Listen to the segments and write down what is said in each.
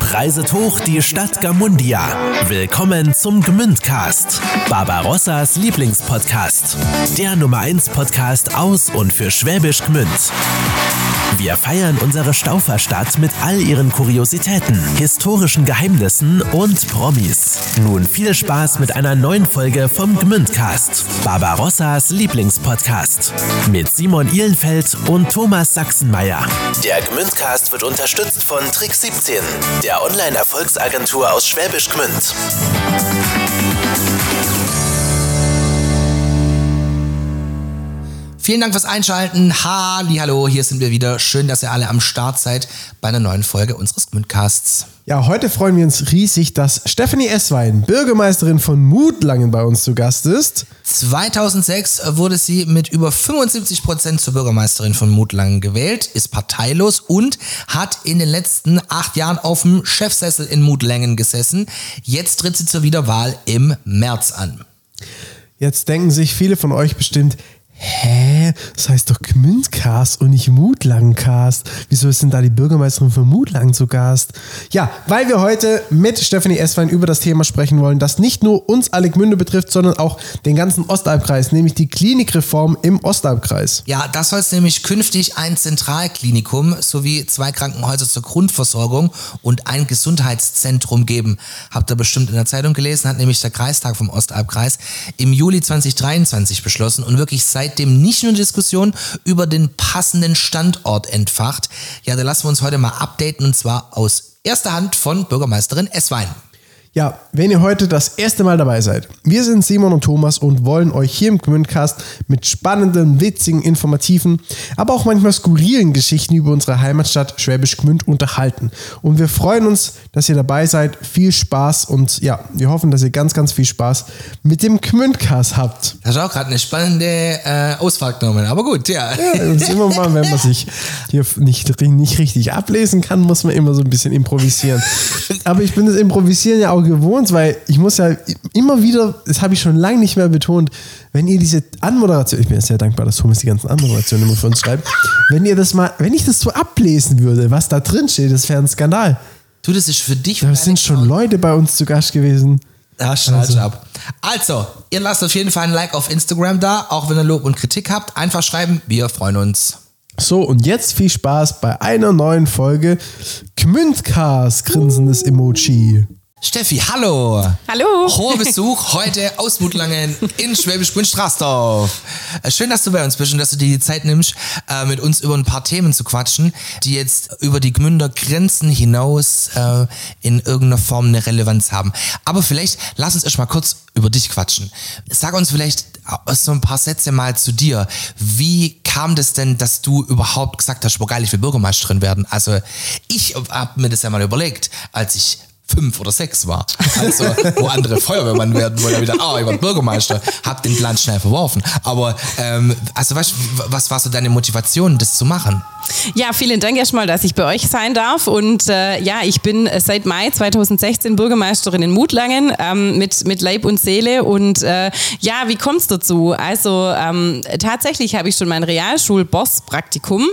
Reiset hoch die Stadt Gamundia. Willkommen zum Gmündcast, Barbarossas Lieblingspodcast. Der Nummer 1 Podcast aus und für Schwäbisch Gmünd. Wir feiern unsere Stauferstadt mit all ihren Kuriositäten, historischen Geheimnissen und Promis. Nun viel Spaß mit einer neuen Folge vom Gmündcast, Barbarossas Lieblingspodcast. Mit Simon Ihlenfeld und Thomas Sachsenmeier. Der Gmündcast wird unterstützt von Trick 17, der Online-Erfolgsagentur aus Schwäbisch Gmünd. Vielen Dank fürs Einschalten. Hallo, hier sind wir wieder. Schön, dass ihr alle am Start seid bei einer neuen Folge unseres Gmündcasts. Ja, heute freuen wir uns riesig, dass Stephanie Esswein, Bürgermeisterin von Mutlangen, bei uns zu Gast ist. 2006 wurde sie mit über 75 Prozent zur Bürgermeisterin von Mutlangen gewählt, ist parteilos und hat in den letzten acht Jahren auf dem Chefsessel in Mutlangen gesessen. Jetzt tritt sie zur Wiederwahl im März an. Jetzt denken sich viele von euch bestimmt, Hä? Das heißt doch Gmündcast und nicht Mutlangcast. Wieso ist denn da die Bürgermeisterin von Mutlang zu Gast? Ja, weil wir heute mit Stephanie Esswein über das Thema sprechen wollen, das nicht nur uns alle Gmünde betrifft, sondern auch den ganzen Ostalbkreis, nämlich die Klinikreform im Ostalbkreis. Ja, das soll es nämlich künftig ein Zentralklinikum sowie zwei Krankenhäuser zur Grundversorgung und ein Gesundheitszentrum geben. Habt ihr bestimmt in der Zeitung gelesen, hat nämlich der Kreistag vom Ostalbkreis im Juli 2023 beschlossen und wirklich seit seitdem nicht nur Diskussion über den passenden Standort entfacht. Ja, da lassen wir uns heute mal updaten und zwar aus erster Hand von Bürgermeisterin Esswein. Ja, wenn ihr heute das erste Mal dabei seid, wir sind Simon und Thomas und wollen euch hier im Gmündcast mit spannenden, witzigen, informativen, aber auch manchmal skurrilen Geschichten über unsere Heimatstadt Schwäbisch Gmünd unterhalten. Und wir freuen uns, dass ihr dabei seid. Viel Spaß und ja, wir hoffen, dass ihr ganz, ganz viel Spaß mit dem Gmündcast habt. Das ist auch gerade eine spannende äh, Ausfahrt genommen, aber gut, ja. ja immer mal, wenn man sich hier nicht, nicht richtig ablesen kann, muss man immer so ein bisschen improvisieren. Aber ich bin das Improvisieren ja auch gewohnt, weil ich muss ja immer wieder, das habe ich schon lange nicht mehr betont, wenn ihr diese Anmoderation, ich bin sehr dankbar, dass Thomas die ganzen Anmoderationen immer für uns schreibt, wenn ihr das mal, wenn ich das so ablesen würde, was da drin steht, das wäre ein Skandal. Du, das ist für dich. Da sind schon Leute bei uns zu Gast gewesen. Ja, schneid also. ab. Also, ihr lasst auf jeden Fall ein Like auf Instagram da, auch wenn ihr Lob und Kritik habt. Einfach schreiben, wir freuen uns. So, und jetzt viel Spaß bei einer neuen Folge Gmündcast, grinsendes Emoji. Steffi, hallo. Hallo. Hoher Besuch heute aus Mutlangen in Schwäbisch Gmünd Straßdorf. Äh, schön, dass du bei uns bist und dass du dir die Zeit nimmst, äh, mit uns über ein paar Themen zu quatschen, die jetzt über die Gmünder Grenzen hinaus äh, in irgendeiner Form eine Relevanz haben. Aber vielleicht lass uns erst mal kurz über dich quatschen. Sag uns vielleicht so ein paar Sätze mal zu dir. Wie kam das denn, dass du überhaupt gesagt hast, boah geil, ich will Bürgermeisterin werden? Also ich habe mir das ja mal überlegt, als ich fünf oder sechs war. Also, wo andere Feuerwehrmann werden wollen, wieder, ah, ich war Bürgermeister, hab den Plan schnell verworfen. Aber, ähm, also, weißt, was war so deine Motivation, das zu machen? Ja, vielen Dank erstmal, dass ich bei euch sein darf. Und äh, ja, ich bin seit Mai 2016 Bürgermeisterin in Mutlangen ähm, mit, mit Leib und Seele. Und äh, ja, wie kommt es dazu? Also ähm, tatsächlich habe ich schon mein Realschul-Boss-Praktikum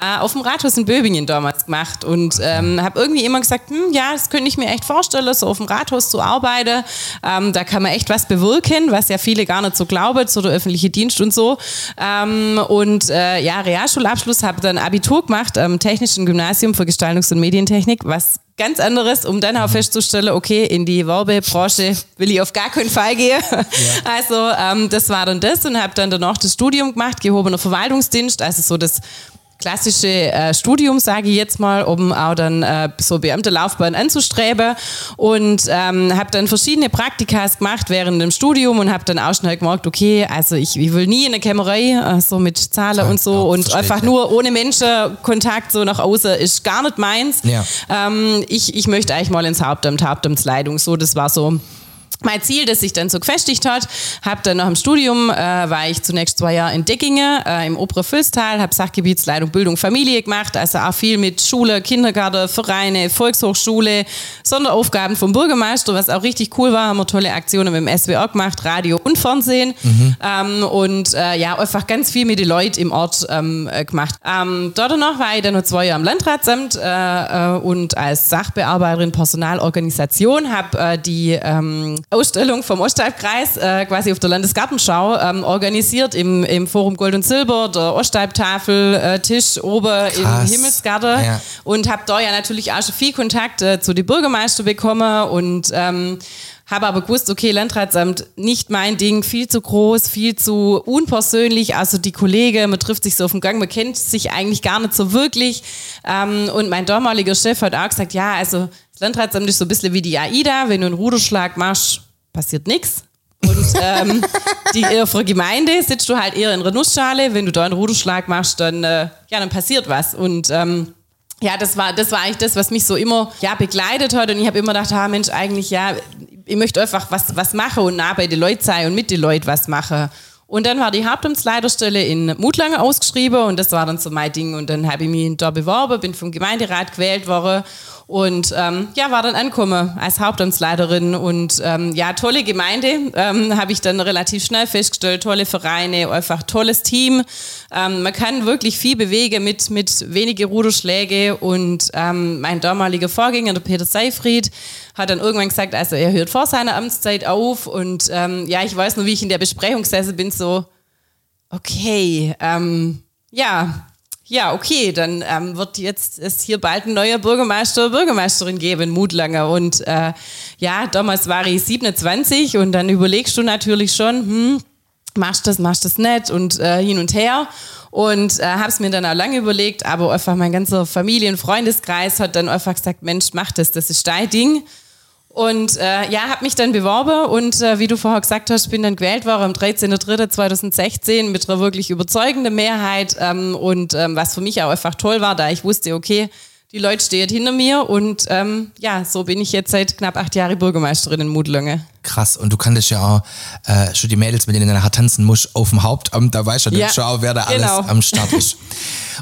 äh, auf dem Rathaus in Böbingen damals gemacht und ähm, habe irgendwie immer gesagt, hm, ja, das könnte ich mir echt vorstellen, so auf dem Rathaus zu arbeiten. Ähm, da kann man echt was bewirken, was ja viele gar nicht so glauben, so der öffentliche Dienst und so. Ähm, und äh, ja, Realschulabschluss habe dann Abitur gemacht am Technischen Gymnasium für Gestaltungs- und Medientechnik, was ganz anderes, um dann auch festzustellen, okay, in die Werbebranche will ich auf gar keinen Fall gehen. Ja. Also ähm, das war dann das und habe dann danach das Studium gemacht, gehobener Verwaltungsdienst, also so das klassische äh, Studium, sage ich jetzt mal, um auch dann äh, so Beamterlaufbahn anzustreben und ähm, habe dann verschiedene Praktikas gemacht während dem Studium und habe dann auch schnell gemerkt, okay, also ich, ich will nie in der Kämmerei, äh, so mit Zahlen ja, und so ja, und einfach nur ohne Menschenkontakt so nach außen ist gar nicht meins. Ja. Ähm, ich, ich möchte eigentlich mal ins Hauptamt, Hauptamtsleitung, so das war so mein Ziel, das sich dann so gefestigt hat, habe dann nach dem Studium, äh, war ich zunächst zwei Jahre in Deckingen äh, im Obere Fülstal, habe Sachgebietsleitung Bildung Familie gemacht, also auch viel mit Schule, Kindergarten, Vereine, Volkshochschule, Sonderaufgaben vom Bürgermeister, was auch richtig cool war, haben wir tolle Aktionen mit dem SWR gemacht, Radio und Fernsehen mhm. ähm, und äh, ja, einfach ganz viel mit den Leuten im Ort ähm, äh, gemacht. Ähm, dort danach war ich dann noch zwei Jahre am Landratsamt äh, äh, und als Sachbearbeiterin Personalorganisation habe die ähm, Ausstellung vom Ostalbkreis äh, quasi auf der Landesgartenschau ähm, organisiert im, im Forum Gold und Silber, der Ostalbtafel, äh, Tisch oben im Himmelsgarten ja. und habe da ja natürlich auch schon viel Kontakt äh, zu den Bürgermeister bekommen und ähm, habe aber gewusst, okay, Landratsamt nicht mein Ding, viel zu groß, viel zu unpersönlich. Also die Kollegen, man trifft sich so auf dem Gang, man kennt sich eigentlich gar nicht so wirklich. Ähm, und mein damaliger Chef hat auch gesagt, ja, also das Landratsamt ist so ein bisschen wie die AIDA, wenn du einen Ruderschlag machst, passiert nichts. Und ähm, die ihre Gemeinde sitzt du halt eher in einer Nussschale. Wenn du da einen Ruderschlag machst, dann, äh, ja, dann passiert was. Und ähm, ja, das war, das war eigentlich das, was mich so immer ja, begleitet hat. Und ich habe immer gedacht, ah, Mensch, eigentlich, ja, ich möchte einfach was, was machen und nah bei den Leuten sein und mit den Leuten was machen. Und dann war die Hauptamtsleiterstelle in Mutlange ausgeschrieben und das war dann so mein Ding. Und dann habe ich mich da beworben, bin vom Gemeinderat gewählt worden und ähm, ja, war dann angekommen als Hauptamtsleiterin und ähm, ja, tolle Gemeinde, ähm, habe ich dann relativ schnell festgestellt, tolle Vereine, einfach tolles Team. Ähm, man kann wirklich viel bewegen mit, mit wenige Ruderschläge und ähm, mein damaliger Vorgänger, der Peter Seifried, hat dann irgendwann gesagt, also er hört vor seiner Amtszeit auf und ähm, ja, ich weiß nur, wie ich in der Besprechung saß, bin so, okay, ähm, ja, ja, okay, dann ähm, wird jetzt es hier bald ein neuer Bürgermeister oder Bürgermeisterin geben, Mutlanger. Und äh, ja, damals war ich 27 und dann überlegst du natürlich schon, hm, machst das, machst das nicht und äh, hin und her. Und äh, habe es mir dann auch lange überlegt, aber einfach mein ganzer Familien- Freundeskreis hat dann einfach gesagt, Mensch, mach das, das ist dein Ding. Und äh, ja, habe mich dann beworben und äh, wie du vorher gesagt hast, bin dann gewählt worden am 13.03.2016 mit einer wirklich überzeugenden Mehrheit ähm, und ähm, was für mich auch einfach toll war, da ich wusste, okay, die Leute stehen hinter mir und ähm, ja, so bin ich jetzt seit knapp acht Jahren Bürgermeisterin in Mutlange. Krass, und du kanntest ja auch äh, schon die Mädels, mit denen du nachher tanzen musst, auf dem Hauptamt, da weißt du ja, schon auch, wer da genau. alles am Start ist.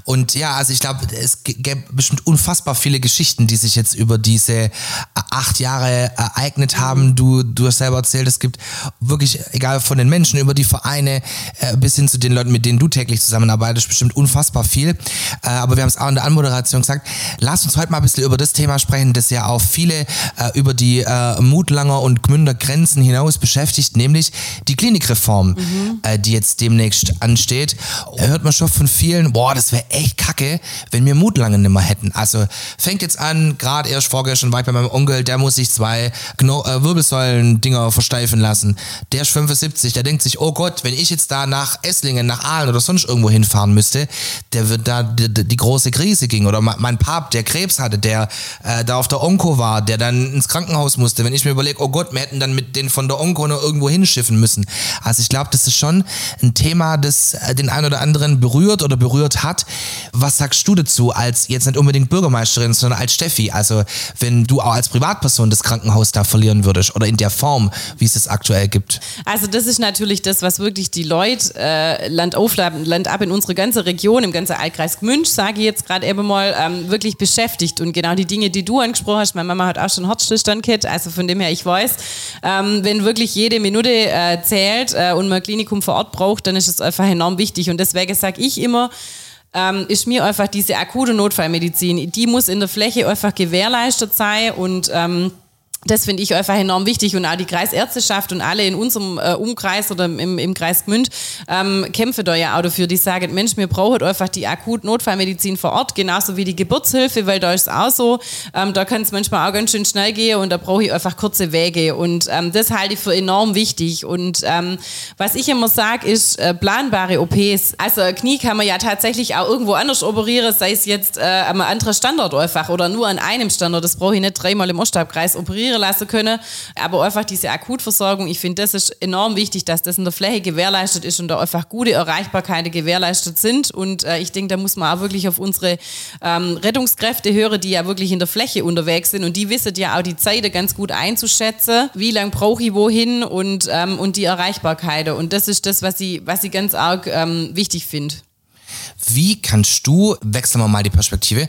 Und ja, also ich glaube, es gäbe bestimmt unfassbar viele Geschichten, die sich jetzt über diese äh, acht Jahre ereignet haben. Du, du hast selber erzählt, es gibt wirklich, egal von den Menschen, über die Vereine äh, bis hin zu den Leuten, mit denen du täglich zusammenarbeitest, bestimmt unfassbar viel. Äh, aber wir haben es auch in der Anmoderation gesagt, lass uns heute mal ein bisschen über das Thema sprechen, das ja auch viele über die Mutlanger und Gmünder Grenzen hinaus beschäftigt, nämlich die Klinikreform, mhm. die jetzt demnächst ansteht. Da hört man schon von vielen, boah, das wäre echt kacke, wenn wir Mut lange nimmer hätten. Also fängt jetzt an, gerade erst vorgestern war ich bei meinem Onkel, der muss sich zwei Gno äh, Wirbelsäulen-Dinger versteifen lassen. Der ist 75, der denkt sich, oh Gott, wenn ich jetzt da nach Esslingen, nach Aalen oder sonst irgendwo hinfahren müsste, der wird da die, die große Krise ging. Oder mein Pap, der Krebs hatte, der äh, da auf der Onko war, der dann ins Krankenhaus musste. Wenn ich mir überlege, oh Gott, wir hätten dann mit den von der Onko noch irgendwo hinschiffen müssen. Also ich glaube, das ist schon ein Thema, das äh, den einen oder anderen berührt oder berührt hat, was sagst du dazu als jetzt nicht unbedingt Bürgermeisterin, sondern als Steffi? Also wenn du auch als Privatperson das Krankenhaus da verlieren würdest oder in der Form, wie es es aktuell gibt? Also das ist natürlich das, was wirklich die Leute äh, Land auf, Land ab in unsere ganze Region, im ganzen Altkreis Gmünch, sage ich jetzt gerade eben mal, ähm, wirklich beschäftigt. Und genau die Dinge, die du angesprochen hast, meine Mama hat auch schon Herzstillstand gehabt, also von dem her, ich weiß, ähm, wenn wirklich jede Minute äh, zählt äh, und man Klinikum vor Ort braucht, dann ist es einfach enorm wichtig. Und deswegen sage ich immer, ähm, ist mir einfach diese akute Notfallmedizin, die muss in der Fläche einfach gewährleistet sein und ähm, das finde ich einfach enorm wichtig und auch die Kreisärzteschaft und alle in unserem äh, Umkreis oder im, im Kreis Gmünd ähm, kämpfen da ja auch dafür. Die sagen, Mensch, wir brauchen einfach die akut Notfallmedizin vor Ort, genauso wie die Geburtshilfe, weil da ist es auch so, ähm, da kann es manchmal auch ganz schön schnell gehen und da brauche ich einfach kurze Wege und ähm, das halte ich für enorm wichtig und ähm, was ich immer sage, ist äh, planbare OPs. Also Knie kann man ja tatsächlich auch irgendwo anders operieren, sei es jetzt äh, am anderen Standort einfach oder nur an einem Standort, das brauche ich nicht dreimal im Ostabkreis operieren funktionieren lassen können. Aber einfach diese Akutversorgung, ich finde, das ist enorm wichtig, dass das in der Fläche gewährleistet ist und da einfach gute Erreichbarkeiten gewährleistet sind. Und äh, ich denke, da muss man auch wirklich auf unsere ähm, Rettungskräfte hören, die ja wirklich in der Fläche unterwegs sind und die wissen ja auch die Zeit ganz gut einzuschätzen, wie lange brauche ich wohin und, ähm, und die Erreichbarkeit. Und das ist das, was ich, was ich ganz arg ähm, wichtig finde. Wie kannst du, wechseln wir mal die Perspektive,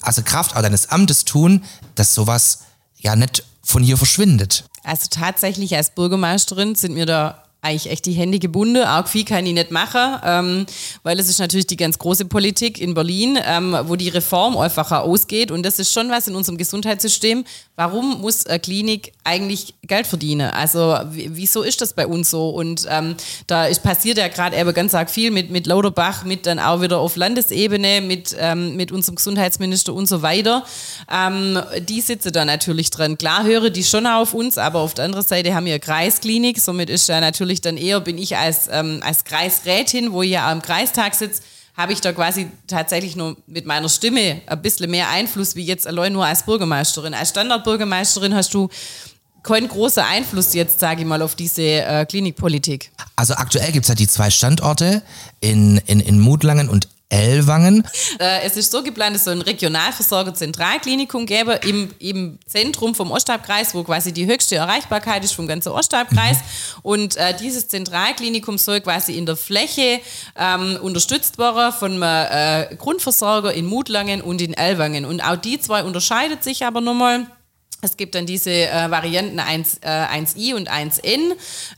also Kraft deines Amtes tun, dass sowas ja nicht von hier verschwindet? Also tatsächlich als Bürgermeisterin sind mir da eigentlich echt die Hände gebunden. Auch viel kann ich nicht machen, ähm, weil es ist natürlich die ganz große Politik in Berlin, ähm, wo die Reform einfacher ausgeht. Und das ist schon was in unserem Gesundheitssystem. Warum muss eine Klinik eigentlich Geld verdienen? Also wieso ist das bei uns so? Und ähm, da ist, passiert ja gerade eben ganz arg viel mit, mit Lauterbach, mit dann auch wieder auf Landesebene, mit, ähm, mit unserem Gesundheitsminister und so weiter. Ähm, die sitzen da natürlich dran. Klar höre die schon auf uns, aber auf der anderen Seite haben wir eine Kreisklinik. Somit ist ja natürlich dann eher, bin ich als, ähm, als Kreisrätin, wo ja am Kreistag sitze, habe ich da quasi tatsächlich nur mit meiner Stimme ein bisschen mehr Einfluss wie jetzt allein nur als Bürgermeisterin. Als Standardbürgermeisterin hast du keinen großen Einfluss jetzt, sage ich mal, auf diese äh, Klinikpolitik. Also aktuell gibt es ja die zwei Standorte in, in, in Mutlangen und Ellwangen. Äh, es ist so geplant, dass es so ein Regionalversorger Zentralklinikum gäbe im, im Zentrum vom Ostabkreis, wo quasi die höchste Erreichbarkeit ist vom ganzen Ostabkreis. Mhm. Und äh, dieses Zentralklinikum soll quasi in der Fläche ähm, unterstützt werden von einem äh, Grundversorger in Mutlangen und in Ellwangen. Und auch die zwei unterscheidet sich aber nochmal. Es gibt dann diese äh, Varianten 1, äh, 1i und 1n,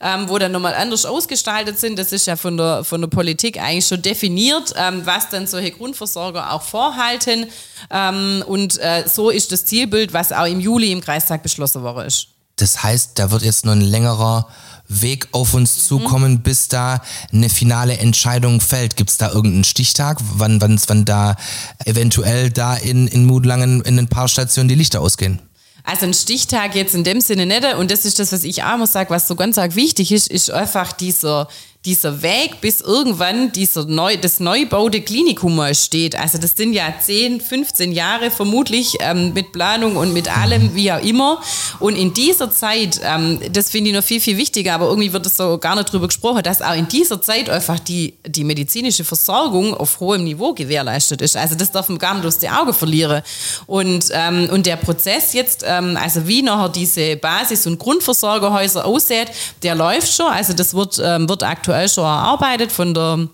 ähm, wo dann nochmal anders ausgestaltet sind. Das ist ja von der, von der Politik eigentlich schon definiert, ähm, was dann solche Grundversorger auch vorhalten. Ähm, und äh, so ist das Zielbild, was auch im Juli im Kreistag beschlossen worden ist. Das heißt, da wird jetzt noch ein längerer Weg auf uns zukommen, mhm. bis da eine finale Entscheidung fällt? Gibt es da irgendeinen Stichtag, wann, wann, wann da eventuell da in, in Mutlangen in ein paar Stationen die Lichter ausgehen? Also ein Stichtag jetzt in dem Sinne nicht. Und das ist das, was ich auch immer sage, was so ganz arg wichtig ist, ist einfach dieser, dieser Weg, bis irgendwann dieser neu, das neubaute Klinikum steht. Also das sind ja 10, 15 Jahre vermutlich ähm, mit Planung und mit allem, wie auch immer. Und in dieser Zeit, ähm, das finde ich noch viel, viel wichtiger, aber irgendwie wird es so gar nicht drüber gesprochen, dass auch in dieser Zeit einfach die, die medizinische Versorgung auf hohem Niveau gewährleistet ist. Also das darf man gar nicht aus den Augen verlieren. Und, ähm, und der Prozess jetzt, ähm, also wie nachher diese Basis- und Grundversorgerhäuser aussieht, der läuft schon. Also das wird, ähm, wird aktuell aktuell schon erarbeitet von der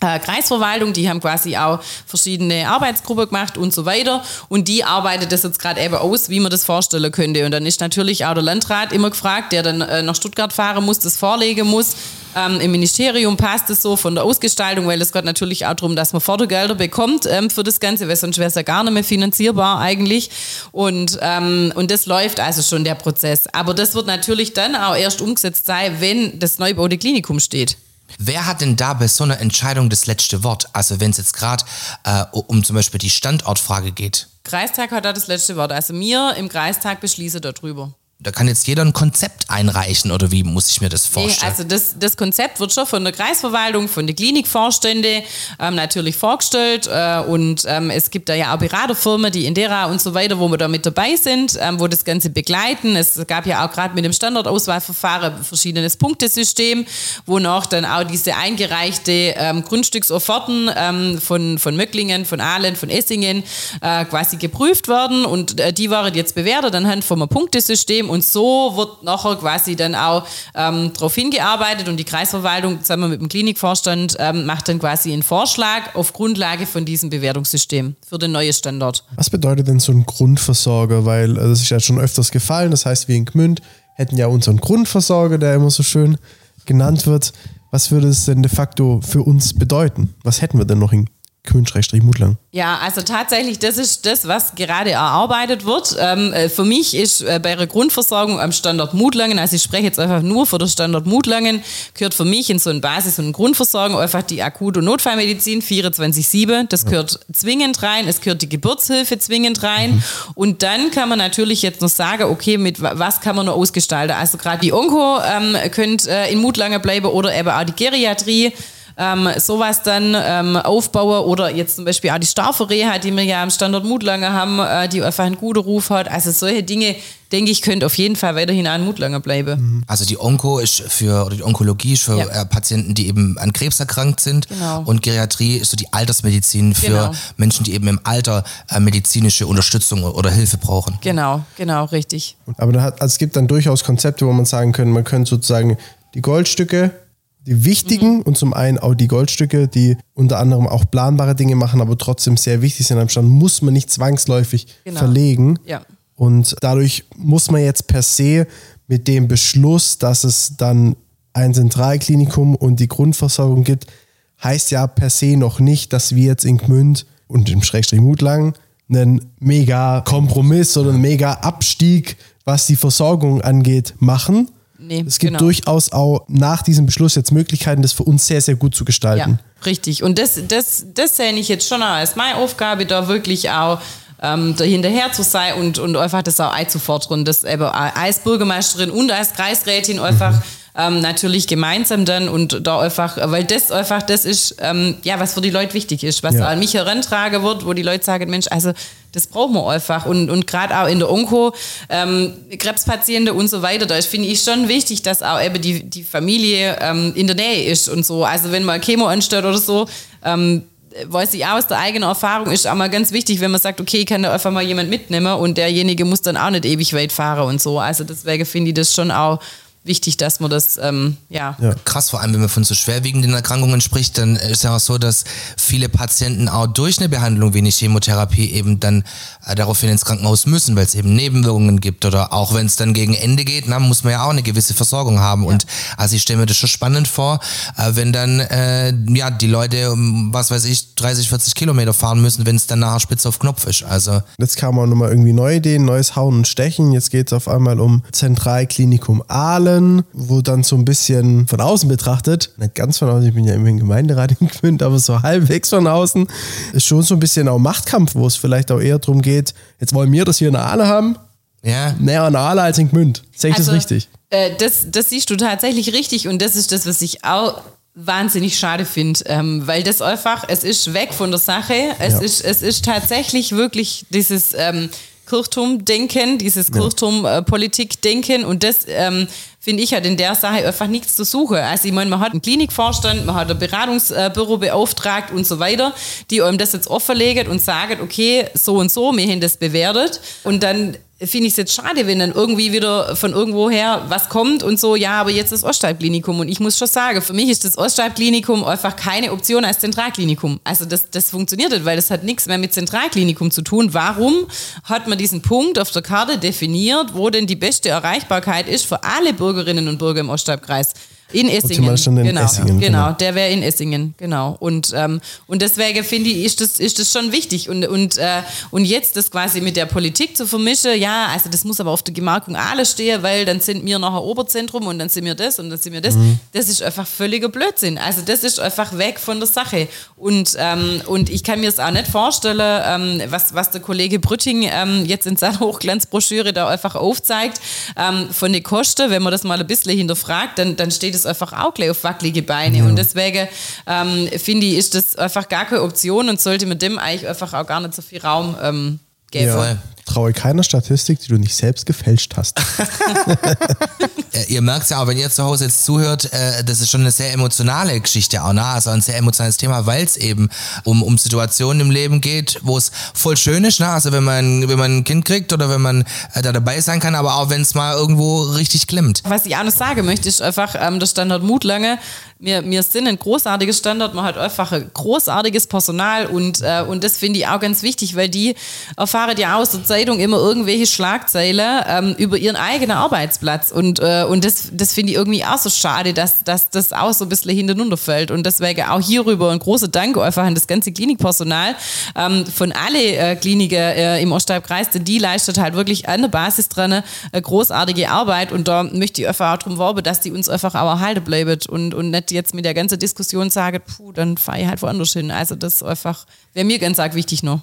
äh, Kreisverwaltung, die haben quasi auch verschiedene Arbeitsgruppen gemacht und so weiter. Und die arbeitet das jetzt gerade eben aus, wie man das vorstellen könnte. Und dann ist natürlich auch der Landrat immer gefragt, der dann äh, nach Stuttgart fahren muss, das vorlegen muss. Ähm, Im Ministerium passt es so von der Ausgestaltung, weil es geht natürlich auch darum, dass man Fördergelder bekommt ähm, für das Ganze, weil sonst wäre es ja gar nicht mehr finanzierbar eigentlich. Und, ähm, und das läuft also schon der Prozess. Aber das wird natürlich dann auch erst umgesetzt sein, wenn das neubaute Klinikum steht. Wer hat denn da bei so einer Entscheidung das letzte Wort? Also wenn es jetzt gerade äh, um zum Beispiel die Standortfrage geht. Kreistag hat da das letzte Wort. Also mir im Kreistag beschließe darüber da kann jetzt jeder ein Konzept einreichen oder wie muss ich mir das vorstellen? Nee, also das, das Konzept wird schon von der Kreisverwaltung, von den Klinikvorstände ähm, natürlich vorgestellt äh, und ähm, es gibt da ja auch Beraterfirmen, die Indera und so weiter, wo wir da mit dabei sind, ähm, wo das Ganze begleiten. Es gab ja auch gerade mit dem Standortauswahlverfahren ein verschiedenes Punktesystem, wo noch dann auch diese eingereichte ähm, Grundstücksofferten ähm, von, von Möcklingen, von Aalen, von Essingen äh, quasi geprüft werden und äh, die waren jetzt bewertet anhand vom Punktesystem und so wird nachher quasi dann auch ähm, darauf hingearbeitet und die Kreisverwaltung zusammen mit dem Klinikvorstand ähm, macht dann quasi einen Vorschlag auf Grundlage von diesem Bewertungssystem für den neuen Standort. Was bedeutet denn so ein Grundversorger? Weil also das ist ja schon öfters gefallen. Das heißt, wir in Gmünd hätten ja unseren Grundversorger, der immer so schön genannt wird. Was würde es denn de facto für uns bedeuten? Was hätten wir denn noch in Kühn-Mutlang. Ja, also tatsächlich, das ist das, was gerade erarbeitet wird. Ähm, äh, für mich ist äh, bei der Grundversorgung am Standort Mutlangen, also ich spreche jetzt einfach nur für den Standort Mutlangen, gehört für mich in so eine Basis- und Grundversorgung einfach die Akut- und Notfallmedizin 24-7. Das gehört ja. zwingend rein, es gehört die Geburtshilfe zwingend rein. Mhm. Und dann kann man natürlich jetzt noch sagen, okay, mit was kann man noch ausgestalten? Also gerade die Onko ähm, könnte äh, in Mutlangen bleiben oder eben auch die Geriatrie. Ähm, sowas dann ähm, aufbauen oder jetzt zum Beispiel auch die Starfereha, die wir ja am Standort Mutlange haben, äh, die einfach einen guten Ruf hat. Also solche Dinge, denke ich, könnte auf jeden Fall weiterhin an Mutlange bleiben. Also die Onko ist für, oder die Onkologie ist für Ja. äh, Patienten, die eben an Krebs erkrankt sind. Genau. Und Geriatrie ist so die Altersmedizin für Genau. Menschen, die eben im Alter äh, medizinische Unterstützung oder Hilfe brauchen. Genau, genau, richtig. Aber da hat, also es gibt dann durchaus Konzepte, wo man sagen kann, man könnte sozusagen die Goldstücke, die wichtigen Mhm. und zum einen auch die Goldstücke, die unter anderem auch planbare Dinge machen, aber trotzdem sehr wichtig sind am Stand, muss man nicht zwangsläufig Genau. verlegen. Ja. Und dadurch muss man jetzt per se mit dem Beschluss, dass es dann ein Zentralklinikum und die Grundversorgung gibt, heißt ja per se noch nicht, dass wir jetzt in Gmünd und im Schrägstrich Mutlang einen mega Kompromiss oder einen mega Abstieg, was die Versorgung angeht, machen. Nee, es gibt genau. durchaus auch nach diesem Beschluss jetzt Möglichkeiten, das für uns sehr, sehr gut zu gestalten. Ja, richtig. Und das, das, das sehe ich jetzt schon auch als meine Aufgabe, da wirklich auch ähm, dahinterher zu sein und, und einfach das auch einzufordern. Das eben als Bürgermeisterin und als Kreisrätin einfach ähm, natürlich gemeinsam dann und da einfach, weil das einfach das ist, ähm, ja, was für die Leute wichtig ist, was Ja. an mich herantragen wird, wo die Leute sagen, Mensch, also das brauchen wir einfach. Und, und gerade auch in der Onko, ähm, Krebspatienten und so weiter, da finde ich schon wichtig, dass auch eben die, die Familie ähm, in der Nähe ist und so. Also wenn man Chemo anstellt oder so, ähm, weiß ich auch aus der eigenen Erfahrung, ist auch mal ganz wichtig, wenn man sagt, okay, kann da einfach mal jemand mitnehmen und derjenige muss dann auch nicht ewig weit fahren und so. Also deswegen finde ich das schon auch wichtig, dass man das, ähm, ja, Ja. Krass, vor allem wenn man von so schwerwiegenden Erkrankungen spricht, dann ist ja auch so, dass viele Patienten auch durch eine Behandlung wie eine Chemotherapie eben dann äh, daraufhin ins Krankenhaus müssen, weil es eben Nebenwirkungen gibt oder auch wenn es dann gegen Ende geht, na, muss man ja auch eine gewisse Versorgung haben. Und also ich stelle mir das schon spannend vor, äh, wenn dann äh, ja die Leute, um, was weiß ich, 30, 40 Kilometer fahren müssen, wenn es dann nachher spitz auf Knopf ist. Also Jetzt kamen auch nochmal irgendwie neue Ideen, neues Hauen und Stechen. Jetzt geht es auf einmal um Zentralklinikum Aalen, wo dann so ein bisschen von außen betrachtet, nicht ganz von außen, ich bin ja immerhin Gemeinderat in Gmünd, aber so halbwegs von außen, ist schon so ein bisschen auch Machtkampf, wo es vielleicht auch eher darum geht, jetzt wollen wir das hier in Aale haben, ja, näher an Aale als in Gmünd. Sehe ich Also, das richtig? Äh, das, das siehst du tatsächlich richtig und das ist das, was ich auch wahnsinnig schade finde, ähm, weil das einfach, es ist weg von der Sache, es, Ja. ist, es ist tatsächlich wirklich dieses ähm, Kirchturmdenken, dieses Kirchturm-Politik-Denken und das ähm, finde ich hat in der Sache einfach nichts zu suchen. Also ich meine, man hat einen Klinikvorstand, man hat ein Beratungsbüro beauftragt und so weiter, die einem das jetzt offenlegen und sagen, okay, so und so, wir haben das bewertet und dann finde ich es jetzt schade, wenn dann irgendwie wieder von irgendwoher was kommt und so, ja, aber jetzt das Ostalbklinikum. Und ich muss schon sagen, für mich ist das Ostalbklinikum einfach keine Option als Zentralklinikum. Also das, das funktioniert nicht, weil das hat nichts mehr mit Zentralklinikum zu tun. Warum hat man diesen Punkt auf der Karte definiert, wo denn die beste Erreichbarkeit ist für alle Bürgerinnen und Bürger im Ostalbkreis? In Essingen. Stand in genau, Essingen, genau, genau. der wäre in Essingen, genau. Und, ähm, und deswegen finde ich, ist das, ist das schon wichtig. Und, und, äh, und jetzt das quasi mit der Politik zu vermischen, ja, also das muss aber auf der Gemarkung alles stehen, weil dann sind wir nachher Oberzentrum und dann sind wir das und dann sind wir das. Das ist einfach völliger Blödsinn. Also das ist einfach weg von der Sache. Und, ähm, und ich kann mir es auch nicht vorstellen, ähm, was, was der Kollege Brütting ähm, jetzt in seiner Hochglanzbroschüre da einfach aufzeigt, ähm, von den Kosten, wenn man das mal ein bisschen hinterfragt, dann, dann steht es einfach auch gleich auf wackelige Beine. Und deswegen ähm, finde ich, ist das einfach gar keine Option und sollte mit dem eigentlich einfach auch gar nicht so viel Raum ähm, geben. voll. Traue keiner Statistik, die du nicht selbst gefälscht hast. Ihr merkt ja auch, wenn ihr zu Hause jetzt zuhört, äh, das ist schon eine sehr emotionale Geschichte auch, ne? Also ein sehr emotionales Thema, weil es eben um, um Situationen im Leben geht, wo es voll schön ist, ne? Also wenn man, wenn man ein Kind kriegt oder wenn man äh, da dabei sein kann, aber auch wenn es mal irgendwo richtig klemmt. Was ich auch noch sagen möchte, ist einfach ähm, der Standort Mutlange. Wir, wir sind ein großartiges Standort, man hat einfach ein großartiges Personal und, äh, und das finde ich auch ganz wichtig, weil die erfahren ja aus der Zeitung immer irgendwelche Schlagzeilen ähm, über ihren eigenen Arbeitsplatz und, äh, und das, das finde ich irgendwie auch so schade, dass, dass das auch so ein bisschen hintereinander fällt und deswegen auch hierüber ein großer Dank einfach an das ganze Klinikpersonal ähm, von alle äh, Kliniken äh, im Ostalbkreis, denn die leistet halt wirklich an der Basis dran eine großartige Arbeit und da möchte ich einfach auch darum werben, dass die uns einfach auch erhalten bleiben und, und nicht jetzt mit der ganzen Diskussion sagen, puh, dann fahre ich halt woanders hin. Also das einfach, wäre mir ganz arg wichtig noch.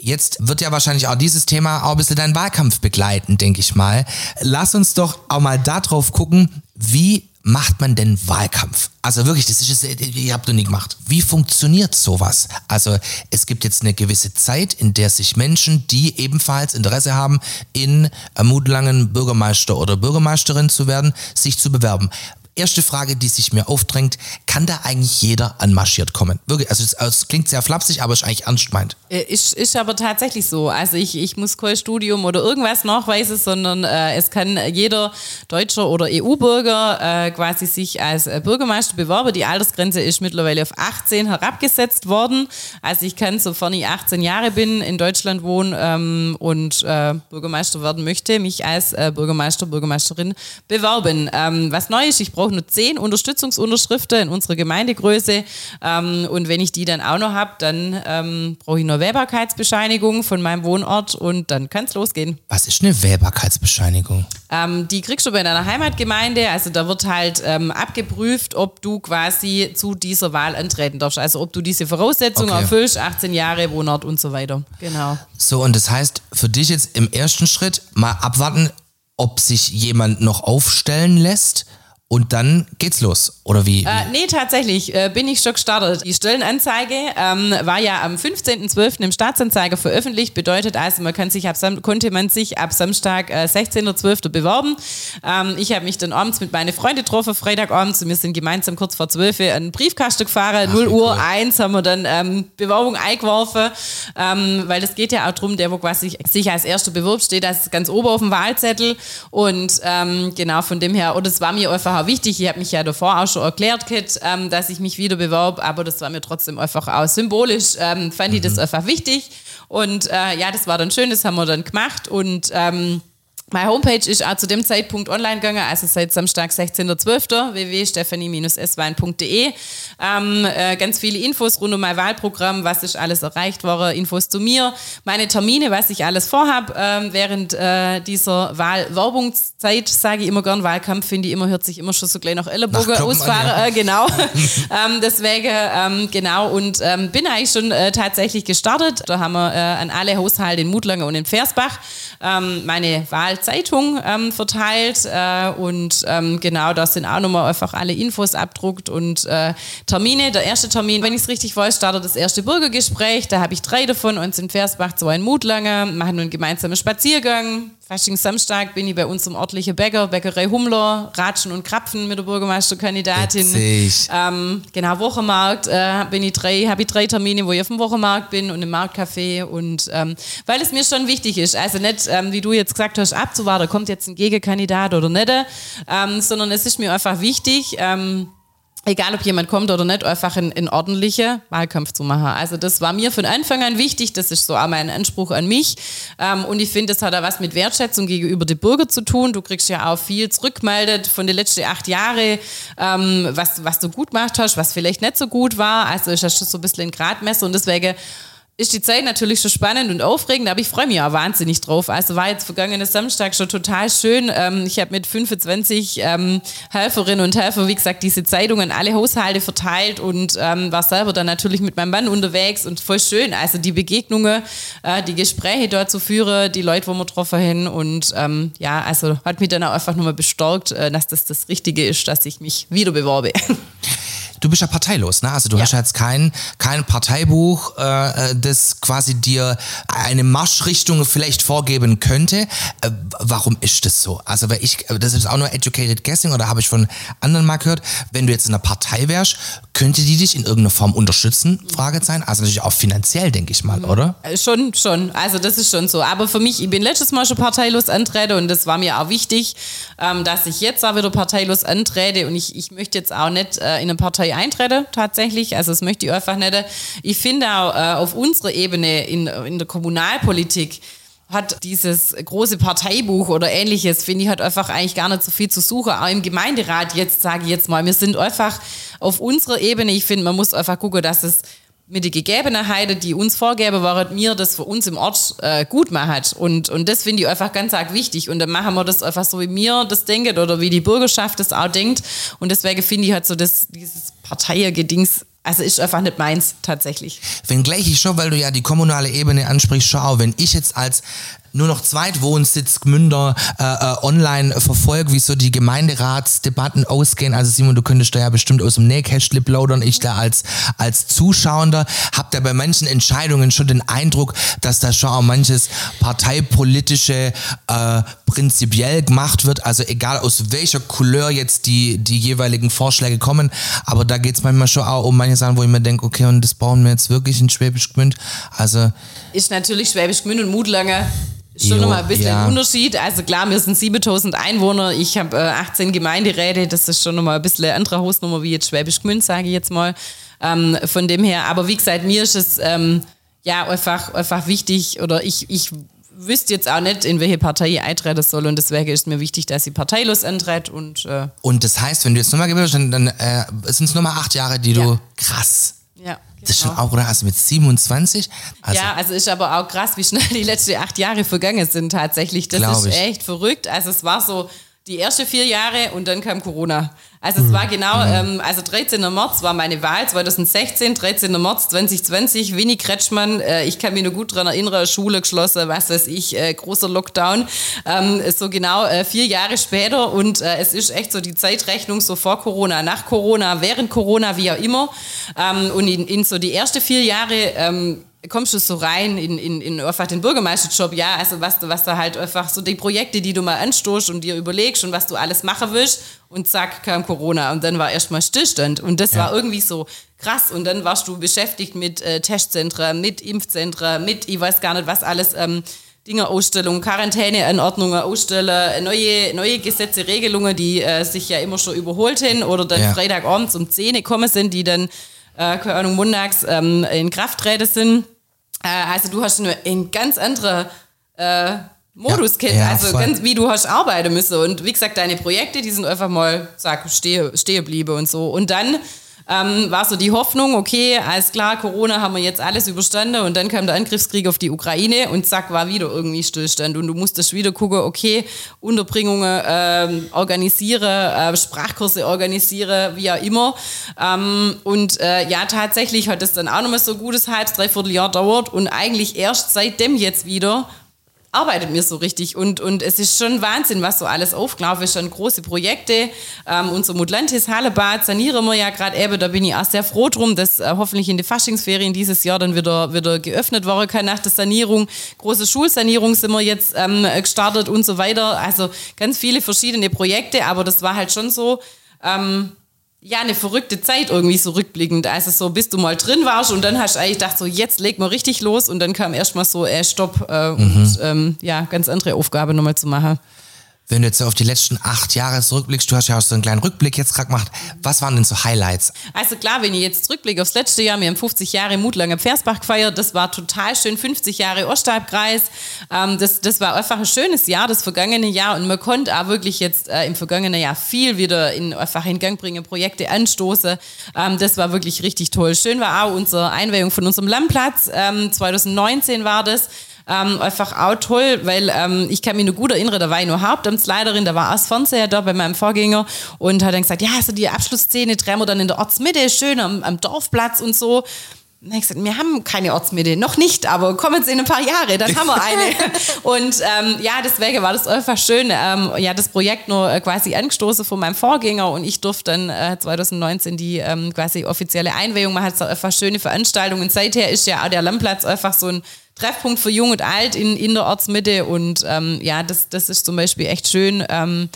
Jetzt wird ja wahrscheinlich auch dieses Thema auch ein bisschen deinen Wahlkampf begleiten, denke ich mal. Lass uns doch auch mal darauf gucken, wie macht man denn Wahlkampf? Also wirklich, das ist, ihr habt noch nie gemacht. Wie funktioniert sowas? Also es gibt jetzt eine gewisse Zeit, in der sich Menschen, die ebenfalls Interesse haben, in Mutlangen Bürgermeister oder Bürgermeisterin zu werden, sich zu bewerben erste Frage, die sich mir aufdrängt, kann da eigentlich jeder anmarschiert kommen? Wirklich, also es, klingt sehr flapsig, aber ist eigentlich ernst meint. Äh, ist, ist aber tatsächlich so. Also ich, ich muss kein Studium oder irgendwas nachweisen, sondern äh, es kann jeder Deutscher oder EU-Bürger äh, quasi sich als äh, Bürgermeister bewerben. Die Altersgrenze ist mittlerweile auf 18 herabgesetzt worden. Also ich kann, sofern ich 18 Jahre bin, in Deutschland wohnen ähm, und äh, Bürgermeister werden möchte, mich als äh, Bürgermeister, Bürgermeisterin bewerben. Ähm, was neu ist, ich brauche nur 10 Unterstützungsunterschriften in unserer Gemeindegröße. Ähm, und wenn ich die dann auch noch habe, dann ähm, brauche ich noch Wählbarkeitsbescheinigung von meinem Wohnort und dann kann es losgehen. Was ist eine Wählbarkeitsbescheinigung? Ähm, die kriegst du bei deiner Heimatgemeinde. Also da wird halt ähm, abgeprüft, ob du quasi zu dieser Wahl antreten darfst. Also ob du diese Voraussetzungen okay. erfüllst, 18 Jahre, Wohnort und so weiter. Genau. So, und das heißt, für dich jetzt im ersten Schritt mal abwarten, ob sich jemand noch aufstellen lässt und dann geht's los, oder wie? Äh, nee, tatsächlich äh, bin ich schon gestartet. Die Stellenanzeige ähm, war ja am 15.12. im Staatsanzeiger veröffentlicht. Bedeutet also, man kann sich ab Sam konnte man sich ab Samstag äh, 16.12. bewerben. Ähm, ich habe mich dann abends mit meinen Freunden getroffen, Freitagabends. Wir sind gemeinsam kurz vor 12 Uhr einen Briefkasten gefahren. Ach, 0 Uhr cool. 1 haben wir dann ähm, Bewerbung eingeworfen, ähm, weil es geht ja auch darum, der, wo quasi sich als erster bewirbt, steht das ganz oben auf dem Wahlzettel. Und ähm, genau von dem her, und es war mir einfach auch wichtig. Ich habe mich ja davor auch schon erklärt, Kit, ähm, dass ich mich wieder bewerbe, aber das war mir trotzdem einfach auch symbolisch, ähm, fand ich das mhm. einfach wichtig. Und äh, ja, das war dann schön, das haben wir dann gemacht und ähm, meine Homepage ist auch zu dem Zeitpunkt online gegangen, also seit Samstag 16.12. www.stephanie-swein.de. Ähm, äh, ganz viele Infos rund um mein Wahlprogramm, was ist alles erreicht worden, Infos zu mir, meine Termine, was ich alles vorhabe ähm, während äh, dieser Wahlwerbungszeit, sage ich immer gern, Wahlkampf finde ich immer, hört sich immer schon so gleich nach Ellenbogen ausfahren, ja. äh, genau. ähm, deswegen, ähm, genau, und ähm, bin eigentlich schon äh, tatsächlich gestartet. Da haben wir äh, an alle Haushalte in Mutlange und in Versbach ähm, meine Wahl Zeitung ähm, verteilt äh, und ähm, genau da sind auch nochmal einfach alle Infos abdruckt und äh, Termine. Der erste Termin, wenn ich es richtig weiß, startet das erste Bürgergespräch. Da habe ich drei davon, uns in Versbach, zwei in Mutlange, machen nun einen gemeinsamen Spaziergang, Samstag bin ich bei uns im örtlichen Bäcker, Bäckerei Hummler, Ratschen und Krapfen mit der Bürgermeisterkandidatin. Ähm, genau, Wochenmarkt äh, bin ich drei, habe ich drei Termine, wo ich auf dem Wochenmarkt bin und im Marktcafé und ähm, weil es mir schon wichtig ist, also nicht, ähm, wie du jetzt gesagt hast, abzuwarten, kommt jetzt ein Gegenkandidat oder nicht, ähm, sondern es ist mir einfach wichtig, ähm, egal ob jemand kommt oder nicht, einfach einen, einen ordentlichen Wahlkampf zu machen. Also das war mir von Anfang an wichtig, das ist so auch mein Anspruch an mich. Ähm, und ich finde, das hat auch was mit Wertschätzung gegenüber den Bürger zu tun. Du kriegst ja auch viel zurückgemeldet von den letzten acht Jahren, ähm, was, was du gut gemacht hast, was vielleicht nicht so gut war. Also ist das schon so ein bisschen ein Gradmesser und deswegen ist die Zeit natürlich schon spannend und aufregend, aber ich freue mich auch wahnsinnig drauf. Also war jetzt vergangenes Samstag schon total schön. Ähm, ich habe mit 25 ähm, Helferinnen und Helfern, wie gesagt, diese Zeitungen alle Haushalte verteilt und ähm, war selber dann natürlich mit meinem Mann unterwegs und voll schön. Also die Begegnungen, äh, die Gespräche dort zu führen, die Leute, wo wir getroffen haben und ähm, ja, also hat mich dann auch einfach nochmal bestärkt, äh, dass das das Richtige ist, dass ich mich wieder bewerbe. du bist ja parteilos, ne? Also du ja. hast ja jetzt kein, kein Parteibuch, äh, das quasi dir eine Marschrichtung vielleicht vorgeben könnte. Äh, warum ist das so? Also weil ich, das ist auch nur educated guessing oder habe ich von anderen mal gehört, wenn du jetzt in einer Partei wärst, könnte die dich in irgendeiner Form unterstützen? Fragezeichen. Also natürlich auch finanziell, denke ich mal, oder? Äh, schon, schon. Also das ist schon so. Aber für mich, ich bin letztes Mal schon parteilos antrete und das war mir auch wichtig, ähm, dass ich jetzt auch wieder parteilos antrete und ich, ich möchte jetzt auch nicht äh, in eine Partei Partei eintrete, tatsächlich. Also das möchte ich einfach nicht. Ich finde auch äh, auf unserer Ebene in, in der Kommunalpolitik hat dieses große Parteibuch oder ähnliches, finde ich, hat einfach eigentlich gar nicht so viel zu suchen. Auch im Gemeinderat jetzt, sage ich jetzt mal, wir sind einfach auf unserer Ebene. Ich finde, man muss einfach gucken, dass es mit den Gegebenheiten, die uns vorgeben waren, mir das für uns im Ort äh, gut macht. Und, und das finde ich einfach ganz arg wichtig. Und dann machen wir das einfach so, wie mir das denkt oder wie die Bürgerschaft das auch denkt. Und deswegen finde ich halt so, dass dieses Parteigedings Also ist einfach nicht meins tatsächlich. Wenngleich ich schon, weil du ja die kommunale Ebene ansprichst, schau, wenn ich jetzt als nur noch Zweitwohnsitz Gmünder äh, äh, online verfolge, wie so die Gemeinderatsdebatten ausgehen. Also Simon, du könntest da ja bestimmt aus dem Nähkästchen plaudern. Ich da als, als Zuschauender habe da bei manchen Entscheidungen schon den Eindruck, dass da schon auch manches parteipolitische äh, prinzipiell gemacht wird. Also egal aus welcher Couleur jetzt die, die jeweiligen Vorschläge kommen. Aber da geht es manchmal schon auch um manche Sachen, wo ich mir denke, okay, und das bauen wir jetzt wirklich in Schwäbisch Gmünd. Also ist natürlich Schwäbisch Gmünd und Mutlange schon nochmal ein bisschen ja. ein Unterschied. Also klar, wir sind 7000 Einwohner, ich habe äh, 18 Gemeinderäte, das ist schon nochmal ein bisschen eine andere Hausnummer wie jetzt Schwäbisch Gmünd, sage ich jetzt mal. Ähm, von dem her, aber wie gesagt, mir ist es ähm, ja einfach, einfach wichtig oder ich, ich wüsste jetzt auch nicht, in welche Partei ich eintreten soll und deswegen ist mir wichtig, dass ich parteilos antrete und äh Und das heißt, wenn du jetzt nochmal gewählst, dann, dann äh, sind es nochmal acht Jahre, die du krass ja. Das ist schon genau. auch, oder? Also mit 27? Also ja, also ist aber auch krass, wie schnell die letzten acht Jahre vergangen sind tatsächlich. Das ist echt verrückt. Also es war so die ersten vier Jahre und dann kam Corona. Also es war mhm. genau, mhm. ähm, also 13. März war meine Wahl 2016, 13. März 2020, Winnie Kretschmann, äh, ich kann mich nur gut daran erinnern, Schule geschlossen, was weiß ich, äh, großer Lockdown, ähm, so genau äh, vier Jahre später und äh, es ist echt so die Zeitrechnung so vor Corona, nach Corona, während Corona, wie auch immer ähm, und in, in so die ersten vier Jahre ähm, kommst du so rein in, in, in einfach den Bürgermeisterjob, ja, also was, was da halt einfach so die Projekte, die du mal anstoßt und dir überlegst und was du alles machen willst und zack, kam Corona und dann war erstmal Stillstand und das ja. war irgendwie so krass und dann warst du beschäftigt mit äh, Testzentren, mit Impfzentren, mit, ich weiß gar nicht was alles, ähm, Dinge Ausstellungen, Quarantäneanordnungen ausstellen, neue, neue Gesetze, Regelungen, die äh, sich ja immer schon überholt haben oder dann ja. Freitagabends um 10 gekommen sind, die dann äh, keine Ahnung, montags ähm, in Kraft treten sind. Äh, also du hast nur ein ganz anderer äh, Modus ja, ja, also ganz wie du hast arbeiten müssen. Und wie gesagt, deine Projekte, die sind einfach mal, sag, stehe, stehe bliebe und so. Und dann ähm, war so die Hoffnung, okay, alles klar, Corona haben wir jetzt alles überstanden und dann kam der Angriffskrieg auf die Ukraine und zack, war wieder irgendwie Stillstand und du musstest wieder gucken, okay, Unterbringungen ähm, organisiere, äh, Sprachkurse organisiere, wie auch immer. Ähm, und äh, ja, tatsächlich hat es dann auch nochmal so ein gutes halbes, dreiviertel Jahr dauert und eigentlich erst seitdem jetzt wieder arbeitet mir so richtig und, und es ist schon Wahnsinn, was so alles aufgelaufen ist, schon große Projekte. Ähm, unser Mutlantis Hallebad sanieren wir ja gerade eben, da bin ich auch sehr froh drum, dass äh, hoffentlich in den Faschingsferien dieses Jahr dann wieder, wieder geöffnet worden kann nach der Sanierung. Große Schulsanierung sind wir jetzt ähm, gestartet und so weiter. Also ganz viele verschiedene Projekte, aber das war halt schon so, ähm, ja, eine verrückte Zeit irgendwie so rückblickend. Also so, bis du mal drin warst und dann hast du eigentlich gedacht, so jetzt leg mal richtig los und dann kam erstmal so, äh, stopp äh, mhm. und ähm, ja, ganz andere Aufgabe nochmal zu machen. Wenn du jetzt auf die letzten acht Jahre zurückblickst, du hast ja auch so einen kleinen Rückblick jetzt gerade gemacht. Was waren denn so Highlights? Also klar, wenn ich jetzt zurückblicke aufs letzte Jahr, wir haben 50 Jahre Mutlanger Pfersbach gefeiert, das war total schön, 50 Jahre Ostalbkreis. Ähm, das, das war einfach ein schönes Jahr, das vergangene Jahr und man konnte auch wirklich jetzt äh, im vergangenen Jahr viel wieder in, einfach in Gang bringen, Projekte anstoßen. Ähm, das war wirklich richtig toll. Schön war auch unsere Einweihung von unserem Lammplatz. Ähm, 2019 war das. Ähm, einfach auch toll, weil ähm, ich kann mich nur gut erinnern, da war ich nur Hauptamtsleiterin, da war auch das Fernseher da bei meinem Vorgänger und hat dann gesagt, ja, also die Abschlussszene drehen wir dann in der Ortsmitte, schön am, am Dorfplatz und so. Und ich gesagt, wir haben keine Ortsmitte, noch nicht, aber kommen jetzt in ein paar Jahre, dann haben wir eine. und ähm, ja, deswegen war das einfach schön. Ähm, ja, das Projekt nur äh, quasi angestoßen von meinem Vorgänger und ich durfte dann äh, 2019 die ähm, quasi offizielle Einweihung machen. Es einfach schöne Veranstaltungen. Seither ist ja auch der Lammplatz einfach so ein Treffpunkt für Jung und Alt in, in der Ortsmitte und ähm, ja, das, das ist zum Beispiel echt schön. Ähm,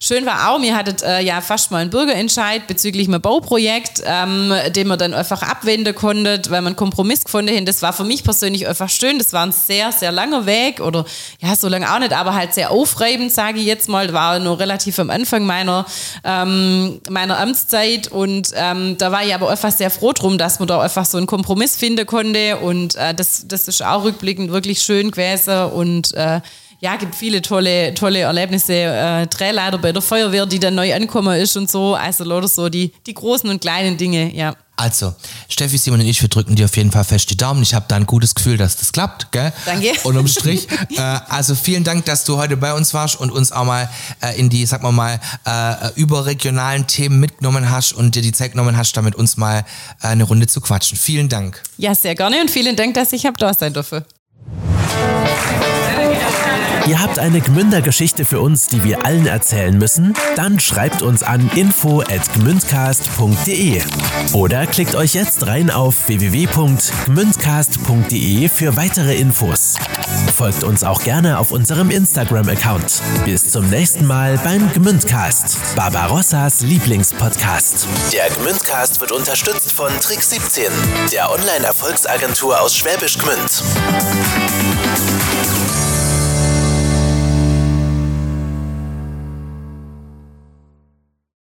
Schön war auch, mir hattet äh, ja fast mal einen Bürgerentscheid bezüglich einem Bauprojekt, ähm, den man dann einfach abwenden konnte, weil man einen Kompromiss gefunden hat. Das war für mich persönlich einfach schön. Das war ein sehr, sehr langer Weg oder ja, so lange auch nicht, aber halt sehr aufreibend, sage ich jetzt mal. War nur relativ am Anfang meiner, ähm, meiner Amtszeit und ähm, da war ich aber einfach sehr froh drum, dass man da einfach so einen Kompromiss finden konnte und äh, das, das ist auch rückblickend wirklich schön gewesen und äh, ja, gibt viele tolle, tolle Erlebnisse. Äh, Drehleiter bei der Feuerwehr, die dann neu ankommen ist und so. Also lauter so die, die großen und kleinen Dinge, ja. Also, Steffi, Simon und ich, wir drücken dir auf jeden Fall fest die Daumen. Ich habe da ein gutes Gefühl, dass das klappt, gell? Danke. Unterm Strich. äh, also vielen Dank, dass du heute bei uns warst und uns auch mal äh, in die, sag mal mal, äh, überregionalen Themen mitgenommen hast und dir die Zeit genommen hast, damit uns mal äh, eine Runde zu quatschen. Vielen Dank. Ja, sehr gerne und vielen Dank, dass ich hab da sein dürfen. Ihr habt eine Gmünder-Geschichte für uns, die wir allen erzählen müssen? Dann schreibt uns an info@gmündcast.de oder klickt euch jetzt rein auf www.gmündcast.de für weitere Infos. Folgt uns auch gerne auf unserem Instagram-Account. Bis zum nächsten Mal beim Gmündcast, Barbarossas Lieblingspodcast. Der Gmündcast wird unterstützt von Trick 17, der Online-Erfolgsagentur aus Schwäbisch Gmünd.